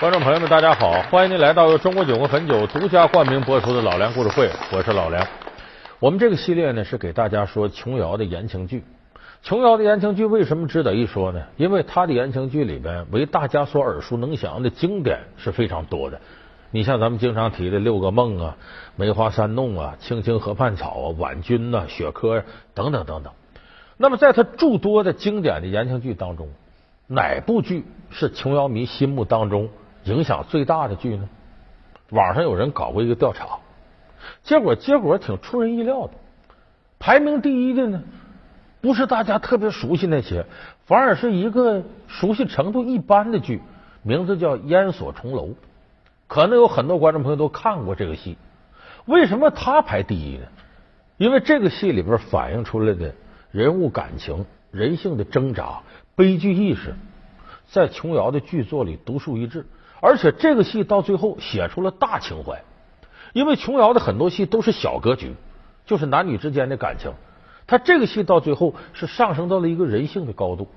观众朋友们，大家好！欢迎您来到由中国酒国汾酒独家冠名播出的《老梁故事会》，我是老梁。我们这个系列呢是给大家说琼瑶的言情剧。琼瑶的言情剧为什么值得一说呢？因为她的言情剧里边为大家所耳熟能详的经典是非常多的。你像咱们经常提的《六个梦》啊，《梅花三弄》啊，《青青河畔草》啊，《婉君》呐，《雪珂》等等等等。那么在她诸多的经典的言情剧当中，哪部剧是琼瑶迷心目当中？影响最大的剧呢？网上有人搞过一个调查，结果结果挺出人意料的。排名第一的呢，不是大家特别熟悉那些，反而是一个熟悉程度一般的剧，名字叫《烟锁重楼》。可能有很多观众朋友都看过这个戏。为什么它排第一呢？因为这个戏里边反映出来的人物感情、人性的挣扎、悲剧意识，在琼瑶的剧作里独树一帜。而且这个戏到最后写出了大情怀，因为琼瑶的很多戏都是小格局，就是男女之间的感情。他这个戏到最后是上升到了一个人性的高度，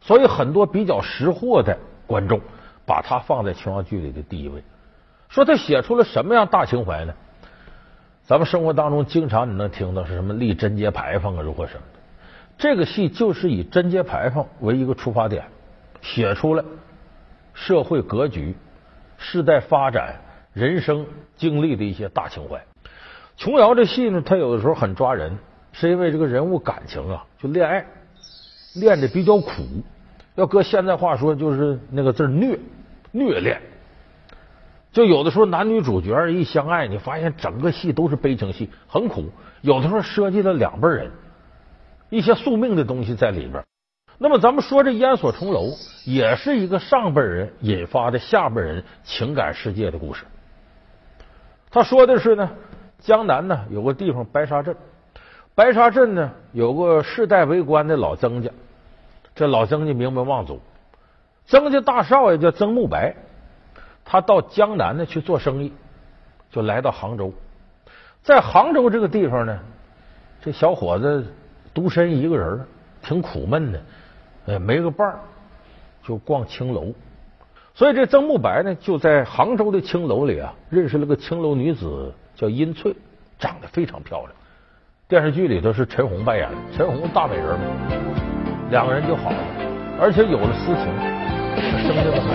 所以很多比较识货的观众把它放在琼瑶剧里的第一位。说他写出了什么样大情怀呢？咱们生活当中经常你能听到是什么立贞节牌坊啊，如何什么的。这个戏就是以贞节牌坊为一个出发点，写出了。社会格局、世代发展、人生经历的一些大情怀。琼瑶这戏呢，它有的时候很抓人，是因为这个人物感情啊，就恋爱恋的比较苦。要搁现在话说，就是那个字虐虐恋。就有的时候男女主角一相爱，你发现整个戏都是悲情戏，很苦。有的时候涉及了两辈人一些宿命的东西在里边。那么，咱们说这烟锁重楼也是一个上辈人引发的下辈人情感世界的故事。他说的是呢，江南呢有个地方白沙镇，白沙镇呢有个世代为官的老曾家，这老曾家名门望族，曾家大少爷叫曾慕白，他到江南呢去做生意，就来到杭州，在杭州这个地方呢，这小伙子独身一个人，挺苦闷的。哎，没个伴儿，就逛青楼。所以这曾慕白呢，就在杭州的青楼里啊，认识了个青楼女子，叫殷翠，长得非常漂亮。电视剧里头是陈红扮演的，陈红大美人嘛，两个人就好了，而且有了私情，生下了孩子。